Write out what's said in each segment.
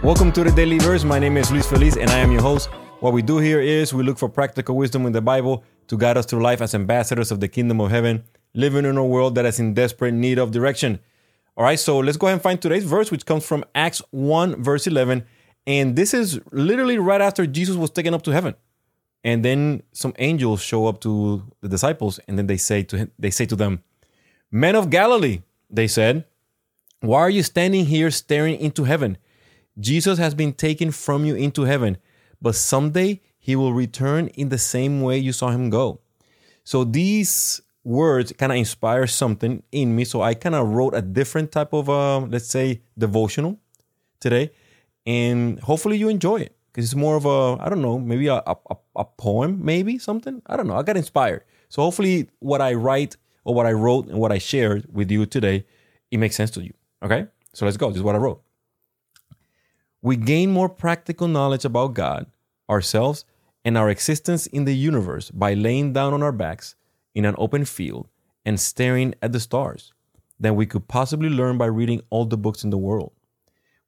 Welcome to the Daily Verse. My name is Luis Feliz and I am your host. What we do here is we look for practical wisdom in the Bible to guide us through life as ambassadors of the kingdom of heaven, living in a world that is in desperate need of direction. All right, so let's go ahead and find today's verse, which comes from Acts 1, verse 11. And this is literally right after Jesus was taken up to heaven. And then some angels show up to the disciples, and then they say to him, they say to them, Men of Galilee, they said, why are you standing here staring into heaven? Jesus has been taken from you into heaven, but someday he will return in the same way you saw him go. So these words kind of inspire something in me. So I kind of wrote a different type of, uh, let's say, devotional today. And hopefully you enjoy it because it's more of a, I don't know, maybe a, a, a poem, maybe something. I don't know. I got inspired. So hopefully what I write or what I wrote and what I shared with you today, it makes sense to you. Okay? So let's go. This is what I wrote. We gain more practical knowledge about God, ourselves, and our existence in the universe by laying down on our backs in an open field and staring at the stars than we could possibly learn by reading all the books in the world.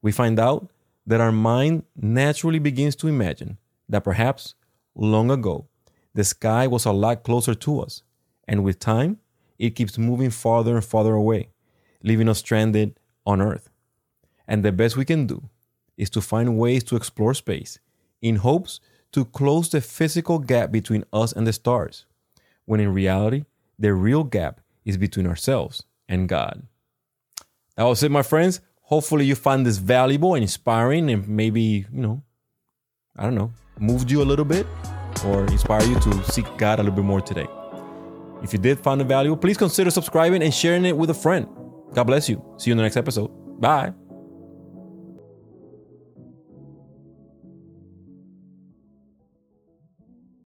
We find out that our mind naturally begins to imagine that perhaps long ago the sky was a lot closer to us, and with time it keeps moving farther and farther away, leaving us stranded on Earth. And the best we can do is to find ways to explore space in hopes to close the physical gap between us and the stars, when in reality, the real gap is between ourselves and God. That was it, my friends. Hopefully, you find this valuable and inspiring, and maybe, you know, I don't know, moved you a little bit or inspire you to seek God a little bit more today. If you did find it valuable, please consider subscribing and sharing it with a friend. God bless you. See you in the next episode. Bye.